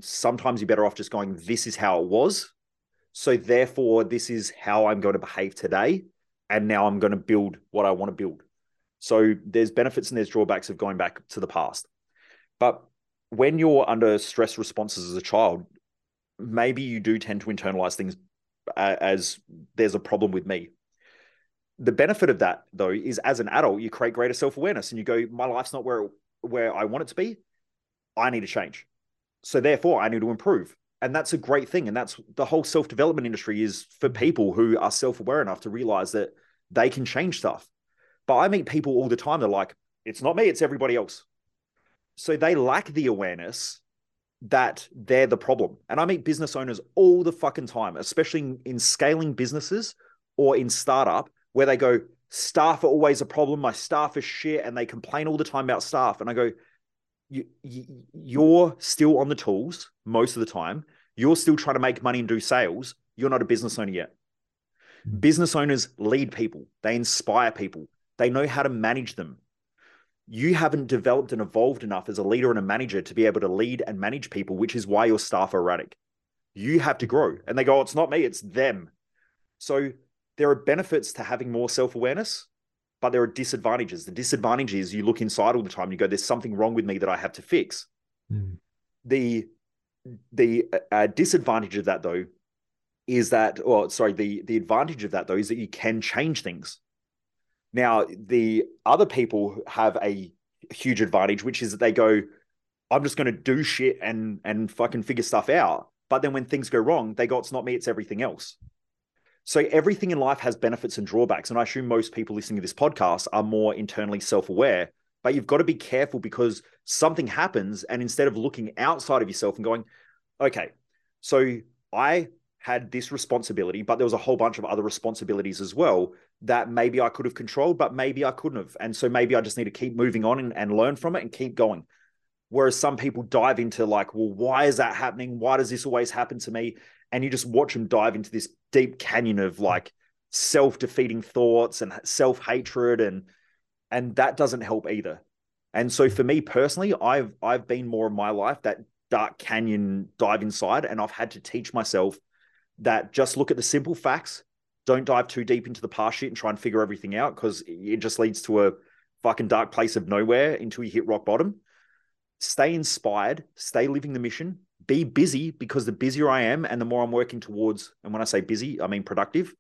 Sometimes you're better off just going, this is how it was. So therefore, this is how I'm going to behave today. And now I'm going to build what I want to build. So there's benefits and there's drawbacks of going back to the past. But when you're under stress responses as a child, maybe you do tend to internalize things as there's a problem with me. The benefit of that, though, is as an adult, you create greater self awareness and you go, my life's not where where I want it to be. I need to change. So therefore, I need to improve. And that's a great thing. And that's the whole self development industry is for people who are self aware enough to realize that they can change stuff. But I meet people all the time. They're like, it's not me, it's everybody else. So they lack the awareness that they're the problem. And I meet business owners all the fucking time, especially in, in scaling businesses or in startup, where they go, staff are always a problem. My staff is shit. And they complain all the time about staff. And I go, you, you, you're still on the tools most of the time. You're still trying to make money and do sales. You're not a business owner yet. Mm-hmm. Business owners lead people, they inspire people, they know how to manage them. You haven't developed and evolved enough as a leader and a manager to be able to lead and manage people, which is why your staff are erratic. You have to grow. And they go, oh, it's not me, it's them. So there are benefits to having more self awareness but there are disadvantages. The disadvantage is you look inside all the time. You go, "There's something wrong with me that I have to fix." Mm. The the uh, disadvantage of that though is that, or sorry, the the advantage of that though is that you can change things. Now, the other people have a huge advantage, which is that they go, "I'm just going to do shit and and fucking figure stuff out." But then when things go wrong, they go, "It's not me; it's everything else." So everything in life has benefits and drawbacks. And I assume most people listening to this podcast are more internally self-aware. But you've got to be careful because something happens, and instead of looking outside of yourself and going, okay, so I had this responsibility, but there was a whole bunch of other responsibilities as well that maybe I could have controlled, but maybe I couldn't have. And so maybe I just need to keep moving on and, and learn from it and keep going. Whereas some people dive into like, well, why is that happening? Why does this always happen to me? and you just watch them dive into this deep canyon of like self-defeating thoughts and self-hatred and and that doesn't help either and so for me personally i've i've been more of my life that dark canyon dive inside and i've had to teach myself that just look at the simple facts don't dive too deep into the past shit and try and figure everything out because it just leads to a fucking dark place of nowhere until you hit rock bottom stay inspired stay living the mission be busy because the busier I am and the more I'm working towards, and when I say busy, I mean productive,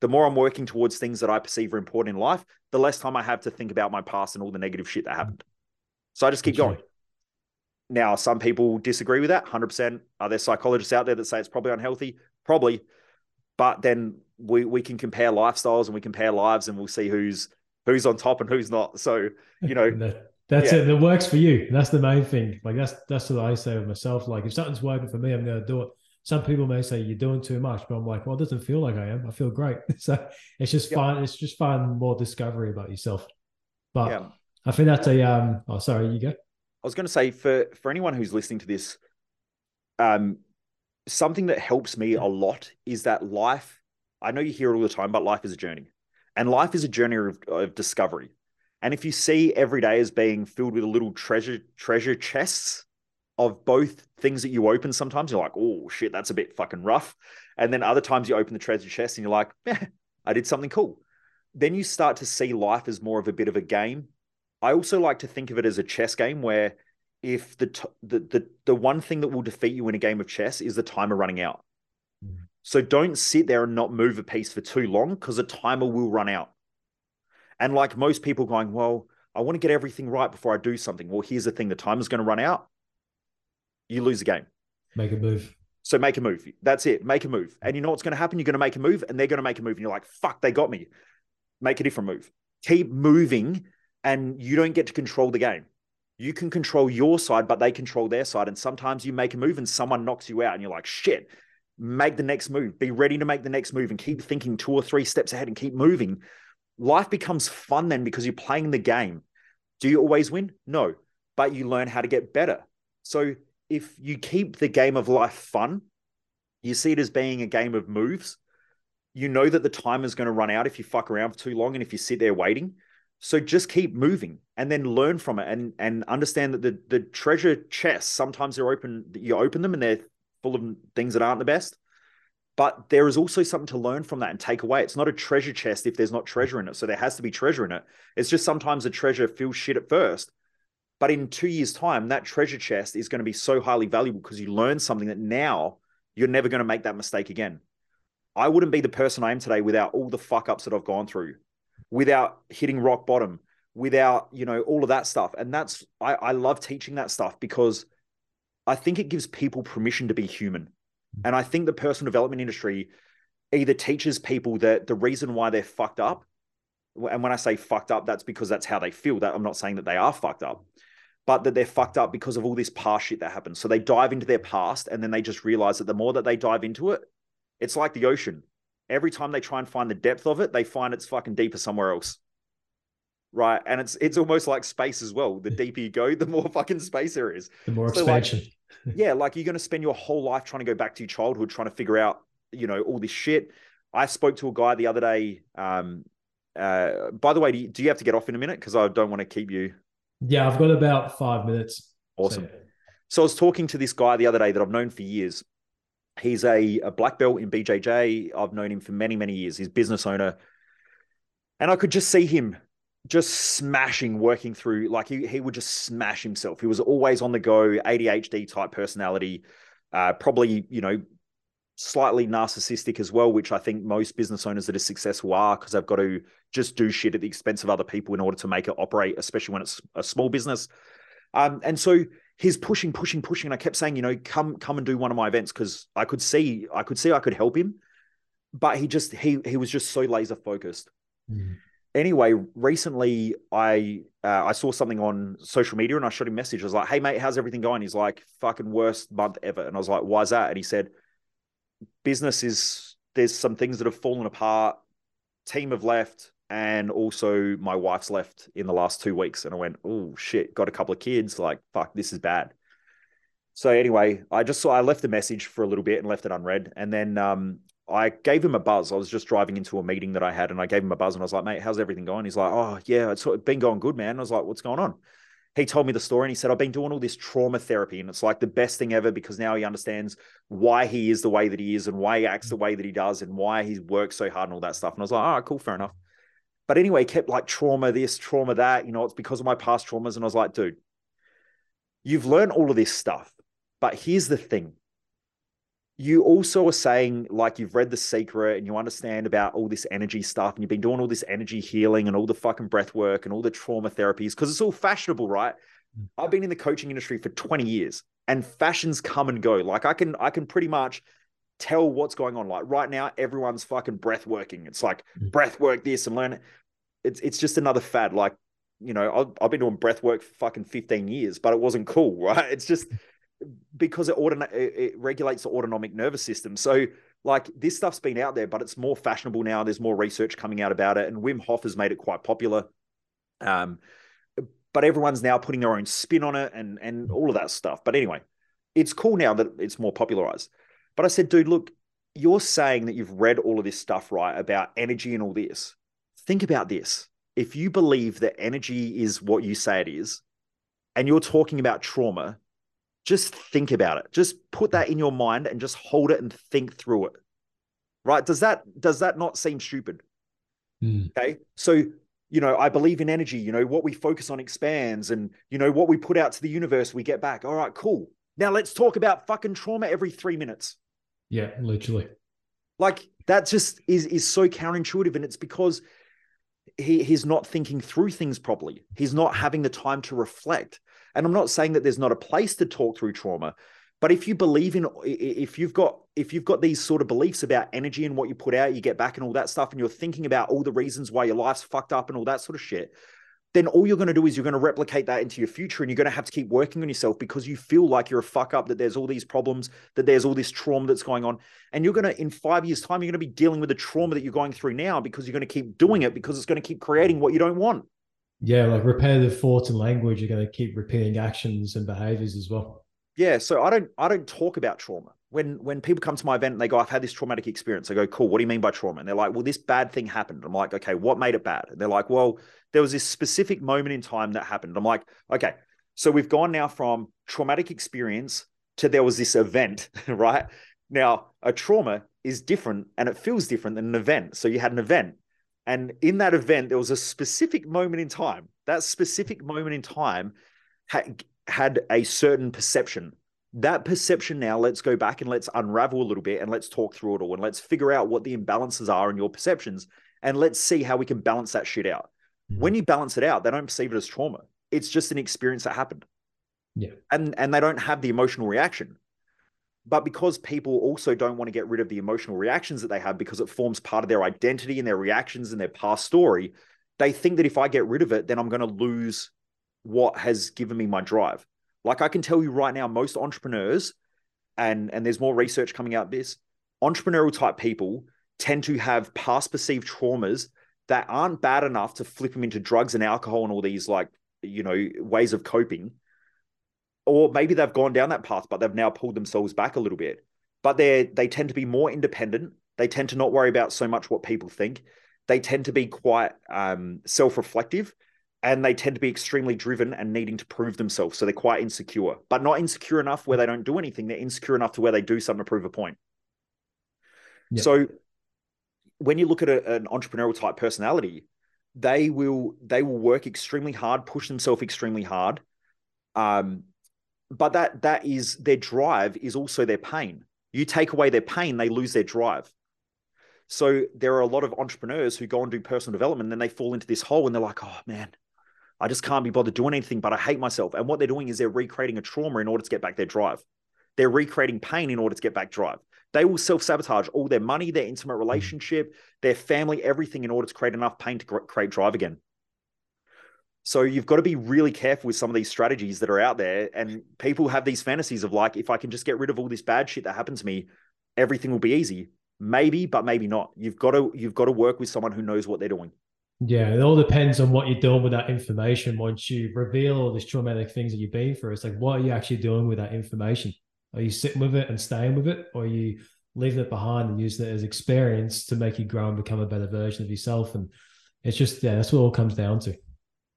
the more I'm working towards things that I perceive are important in life, the less time I have to think about my past and all the negative shit that happened. So I just keep going. Now, some people disagree with that 100%. Are there psychologists out there that say it's probably unhealthy? Probably. But then we, we can compare lifestyles and we compare lives and we'll see who's who's on top and who's not. So, you know, That's yeah. it. That works for you. That's the main thing. Like that's that's what I say with myself. Like if something's working for me, I'm going to do it. Some people may say you're doing too much, but I'm like, well, it doesn't feel like I am. I feel great. So it's just yeah. fun. It's just fun more discovery about yourself. But yeah. I think that's a um. Oh, sorry, you go. I was going to say for for anyone who's listening to this, um, something that helps me a lot is that life. I know you hear it all the time, but life is a journey, and life is a journey of, of discovery. And if you see every day as being filled with a little treasure treasure chests of both things that you open, sometimes you're like, oh shit, that's a bit fucking rough. And then other times you open the treasure chest and you're like, I did something cool. Then you start to see life as more of a bit of a game. I also like to think of it as a chess game where if the t- the, the the one thing that will defeat you in a game of chess is the timer running out. Mm. So don't sit there and not move a piece for too long because the timer will run out. And like most people going, well, I want to get everything right before I do something. Well, here's the thing the time is going to run out. You lose the game. Make a move. So make a move. That's it. Make a move. And you know what's going to happen? You're going to make a move and they're going to make a move. And you're like, fuck, they got me. Make a different move. Keep moving and you don't get to control the game. You can control your side, but they control their side. And sometimes you make a move and someone knocks you out and you're like, shit, make the next move. Be ready to make the next move and keep thinking two or three steps ahead and keep moving life becomes fun then because you're playing the game. Do you always win? No, but you learn how to get better. So if you keep the game of life fun, you see it as being a game of moves. You know that the time is going to run out if you fuck around for too long and if you sit there waiting. So just keep moving and then learn from it and and understand that the the treasure chests sometimes they're open you open them and they're full of things that aren't the best. But there is also something to learn from that and take away. It's not a treasure chest if there's not treasure in it. So there has to be treasure in it. It's just sometimes a treasure feels shit at first. But in two years' time, that treasure chest is going to be so highly valuable because you learn something that now you're never going to make that mistake again. I wouldn't be the person I am today without all the fuck ups that I've gone through, without hitting rock bottom, without, you know, all of that stuff. And that's, I, I love teaching that stuff because I think it gives people permission to be human. Mm-hmm. And I think the personal development industry either teaches people that the reason why they're fucked up, and when I say fucked up, that's because that's how they feel. That I'm not saying that they are fucked up, but that they're fucked up because of all this past shit that happened. So they dive into their past and then they just realize that the more that they dive into it, it's like the ocean. Every time they try and find the depth of it, they find it's fucking deeper somewhere else. Right. And it's it's almost like space as well. The deeper you go, the more fucking space there is. The more so expansion. Like, yeah, like you're gonna spend your whole life trying to go back to your childhood, trying to figure out, you know, all this shit. I spoke to a guy the other day. Um, uh, by the way, do you, do you have to get off in a minute? Because I don't want to keep you. Yeah, I've got about five minutes. Awesome. So, so I was talking to this guy the other day that I've known for years. He's a, a black belt in BJJ. I've known him for many, many years. He's business owner. And I could just see him just smashing, working through, like he, he would just smash himself. He was always on the go, ADHD type personality, uh, probably, you know, slightly narcissistic as well, which I think most business owners that are successful are because they've got to just do shit at the expense of other people in order to make it operate, especially when it's a small business. Um, and so he's pushing, pushing, pushing. And I kept saying, you know, come, come and do one of my events because I could see, I could see I could help him, but he just he he was just so laser focused. Mm. Anyway, recently I uh, I saw something on social media and I shot him a message. I was like, "Hey mate, how's everything going?" He's like, "Fucking worst month ever." And I was like, "Why's that?" And he said, "Business is there's some things that have fallen apart. Team have left and also my wife's left in the last two weeks. And I went, oh shit, got a couple of kids. Like, fuck, this is bad. So anyway, I just saw I left the message for a little bit and left it unread. And then um, I gave him a buzz. I was just driving into a meeting that I had, and I gave him a buzz, and I was like, "Mate, how's everything going?" He's like, "Oh yeah, it's been going good, man." I was like, "What's going on?" He told me the story, and he said, "I've been doing all this trauma therapy, and it's like the best thing ever because now he understands why he is the way that he is, and why he acts the way that he does, and why he works so hard and all that stuff." And I was like, "All right, cool, fair enough." But anyway, kept like trauma this, trauma that. You know, it's because of my past traumas. And I was like, dude, you've learned all of this stuff. But here's the thing you also are saying like you've read the secret and you understand about all this energy stuff and you've been doing all this energy healing and all the fucking breath work and all the trauma therapies because it's all fashionable right mm. i've been in the coaching industry for 20 years and fashions come and go like i can i can pretty much tell what's going on like right now everyone's fucking breath working it's like mm. breath work this and learn it it's it's just another fad. Like, you know, I've, I've been doing breath work for fucking 15 years, but it wasn't cool, right? It's just because it, ordina- it regulates the autonomic nervous system. So, like, this stuff's been out there, but it's more fashionable now. There's more research coming out about it, and Wim Hof has made it quite popular. Um, but everyone's now putting their own spin on it and and all of that stuff. But anyway, it's cool now that it's more popularized. But I said, dude, look, you're saying that you've read all of this stuff, right, about energy and all this think about this. If you believe that energy is what you say it is, and you're talking about trauma, just think about it. Just put that in your mind and just hold it and think through it. Right? Does that does that not seem stupid? Mm. Okay. So, you know, I believe in energy. You know, what we focus on expands, and you know, what we put out to the universe, we get back. All right, cool. Now let's talk about fucking trauma every three minutes. Yeah, literally. Like that just is is so counterintuitive, and it's because he he's not thinking through things properly. He's not having the time to reflect. And I'm not saying that there's not a place to talk through trauma, but if you believe in if you've got if you've got these sort of beliefs about energy and what you put out, you get back and all that stuff, and you're thinking about all the reasons why your life's fucked up and all that sort of shit, then all you're going to do is you're going to replicate that into your future and you're going to have to keep working on yourself because you feel like you're a fuck up, that there's all these problems, that there's all this trauma that's going on. And you're going to, in five years' time, you're going to be dealing with the trauma that you're going through now because you're going to keep doing it because it's going to keep creating what you don't want. Yeah, like repetitive thoughts and language, you're going to keep repeating actions and behaviors as well. Yeah. So I don't I don't talk about trauma when when people come to my event and they go, I've had this traumatic experience, I go, cool, what do you mean by trauma? And they're like, well, this bad thing happened. I'm like, okay, what made it bad? And they're like, well, there was this specific moment in time that happened. I'm like, okay, so we've gone now from traumatic experience to there was this event, right? Now, a trauma is different and it feels different than an event. So you had an event. And in that event, there was a specific moment in time. That specific moment in time had had a certain perception. That perception now, let's go back and let's unravel a little bit and let's talk through it all and let's figure out what the imbalances are in your perceptions and let's see how we can balance that shit out. Mm-hmm. When you balance it out, they don't perceive it as trauma. It's just an experience that happened. Yeah. And and they don't have the emotional reaction. But because people also don't want to get rid of the emotional reactions that they have because it forms part of their identity and their reactions and their past story, they think that if I get rid of it, then I'm going to lose what has given me my drive. Like I can tell you right now, most entrepreneurs, and and there's more research coming out this, entrepreneurial type people tend to have past perceived traumas that aren't bad enough to flip them into drugs and alcohol and all these like you know ways of coping. Or maybe they've gone down that path but they've now pulled themselves back a little bit. But they they tend to be more independent. They tend to not worry about so much what people think. They tend to be quite um, self-reflective and they tend to be extremely driven and needing to prove themselves so they're quite insecure but not insecure enough where they don't do anything they're insecure enough to where they do something to prove a point yep. so when you look at a, an entrepreneurial type personality they will they will work extremely hard push themselves extremely hard um, but that that is their drive is also their pain. You take away their pain, they lose their drive. So there are a lot of entrepreneurs who go and do personal development, and then they fall into this hole, and they're like, "Oh man, I just can't be bothered doing anything, but I hate myself." And what they're doing is they're recreating a trauma in order to get back their drive. They're recreating pain in order to get back drive. They will self sabotage all their money, their intimate mm. relationship, their family, everything in order to create enough pain to create drive again. So you've got to be really careful with some of these strategies that are out there. And people have these fantasies of like, if I can just get rid of all this bad shit that happened to me, everything will be easy. Maybe, but maybe not. You've got to you've got to work with someone who knows what they're doing. Yeah, it all depends on what you're doing with that information. Once you reveal all these traumatic things that you've been through, it's like, what are you actually doing with that information? Are you sitting with it and staying with it, or are you leaving it behind and using it as experience to make you grow and become a better version of yourself? And it's just, yeah, that's what it all comes down to.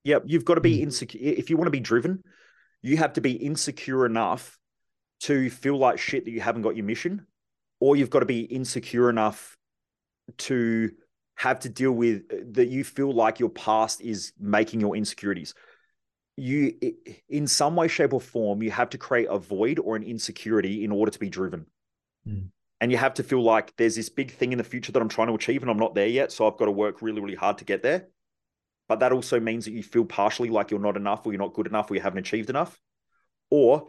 Yep, you've got to be hmm. insecure. If you want to be driven, you have to be insecure enough to feel like shit that you haven't got your mission, or you've got to be insecure enough to have to deal with uh, that you feel like your past is making your insecurities. You, in some way, shape, or form, you have to create a void or an insecurity in order to be driven. Mm. And you have to feel like there's this big thing in the future that I'm trying to achieve and I'm not there yet. So I've got to work really, really hard to get there but that also means that you feel partially like you're not enough or you're not good enough or you haven't achieved enough. Or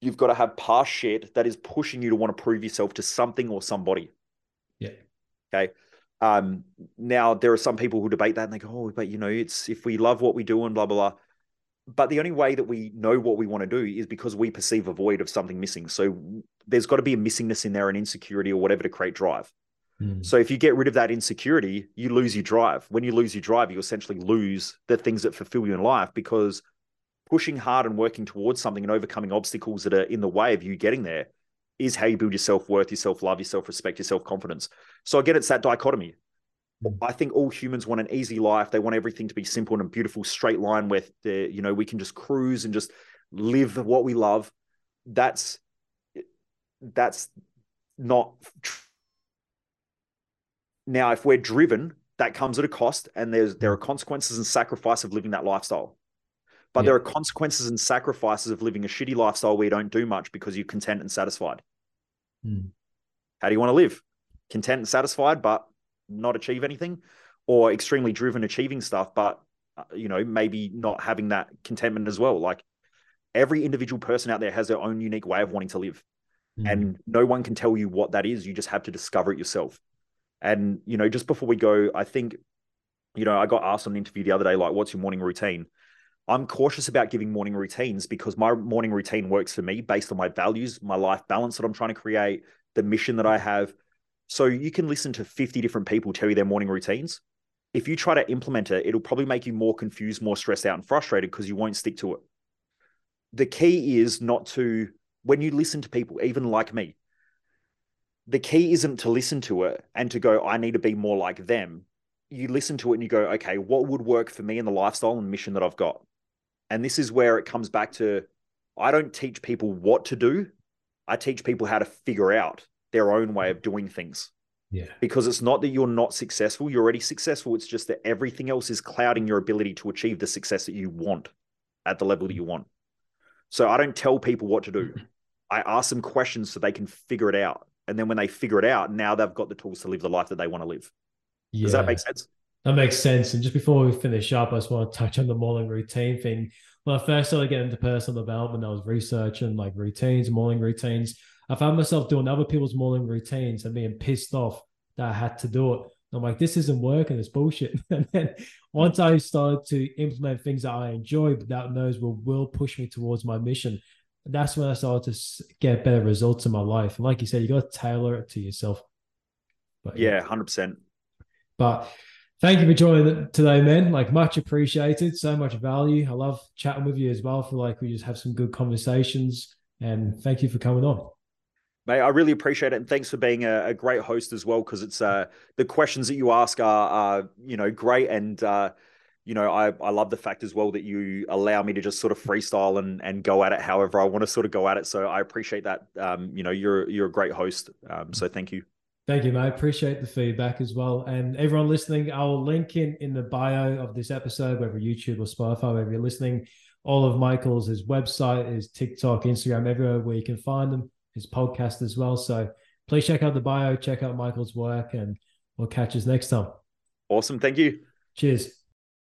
you've got to have past shit that is pushing you to want to prove yourself to something or somebody. Yeah. Okay. Um, now there are some people who debate that and they go, oh, but you know, it's if we love what we do and blah, blah, blah. But the only way that we know what we want to do is because we perceive a void of something missing. So there's got to be a missingness in there, an insecurity or whatever to create drive. Mm. So if you get rid of that insecurity, you lose your drive. When you lose your drive, you essentially lose the things that fulfill you in life because pushing hard and working towards something and overcoming obstacles that are in the way of you getting there is how you build your self-worth, your self-love, your self-respect, your self-confidence. So again, it's that dichotomy. I think all humans want an easy life. They want everything to be simple and a beautiful straight line where the you know we can just cruise and just live what we love. That's that's not now, if we're driven, that comes at a cost, and there's there are consequences and sacrifice of living that lifestyle. But yeah. there are consequences and sacrifices of living a shitty lifestyle where you don't do much because you're content and satisfied. Mm. How do you want to live? Content and satisfied, but not achieve anything, or extremely driven, achieving stuff, but uh, you know maybe not having that contentment as well. Like every individual person out there has their own unique way of wanting to live, mm. and no one can tell you what that is. You just have to discover it yourself. And, you know, just before we go, I think, you know, I got asked on an interview the other day, like, what's your morning routine? I'm cautious about giving morning routines because my morning routine works for me based on my values, my life balance that I'm trying to create, the mission that I have. So you can listen to 50 different people tell you their morning routines. If you try to implement it, it'll probably make you more confused, more stressed out, and frustrated because you won't stick to it. The key is not to, when you listen to people, even like me, the key isn't to listen to it and to go, I need to be more like them. You listen to it and you go, okay, what would work for me in the lifestyle and mission that I've got? And this is where it comes back to I don't teach people what to do. I teach people how to figure out their own way of doing things. Yeah. Because it's not that you're not successful, you're already successful. It's just that everything else is clouding your ability to achieve the success that you want. at the level that you want. So I don't tell people what to do. Mm-hmm. I ask them questions so they can figure it out. And then when they figure it out, now they've got the tools to live the life that they want to live. Yeah. Does that make sense? That makes sense. And just before we finish up, I just want to touch on the morning routine thing. When I first started getting into personal development, I was researching like routines, morning routines. I found myself doing other people's morning routines and being pissed off that I had to do it. I'm like, this isn't working. It's bullshit. And then once I started to implement things that I enjoy, but that knows will will push me towards my mission, that's when I started to get better results in my life. And like you said, you got to tailor it to yourself. But, yeah, hundred percent. But thank you for joining today, man. Like much appreciated. So much value. I love chatting with you as well. For like we just have some good conversations. And thank you for coming on. Mate, I really appreciate it, and thanks for being a, a great host as well. Because it's uh, the questions that you ask are, are you know, great, and uh, you know, I I love the fact as well that you allow me to just sort of freestyle and and go at it however I want to sort of go at it. So I appreciate that. Um, you know, you're you're a great host. Um, so thank you. Thank you, mate. Appreciate the feedback as well. And everyone listening, I'll link in in the bio of this episode, whether YouTube or Spotify, wherever you're listening. All of Michael's his website, his TikTok, Instagram, everywhere where you can find them his podcast as well. So please check out the bio, check out Michael's work, and we'll catch us next time. Awesome. Thank you. Cheers.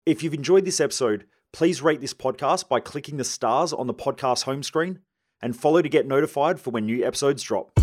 If you've enjoyed this episode, please rate this podcast by clicking the stars on the podcast home screen and follow to get notified for when new episodes drop.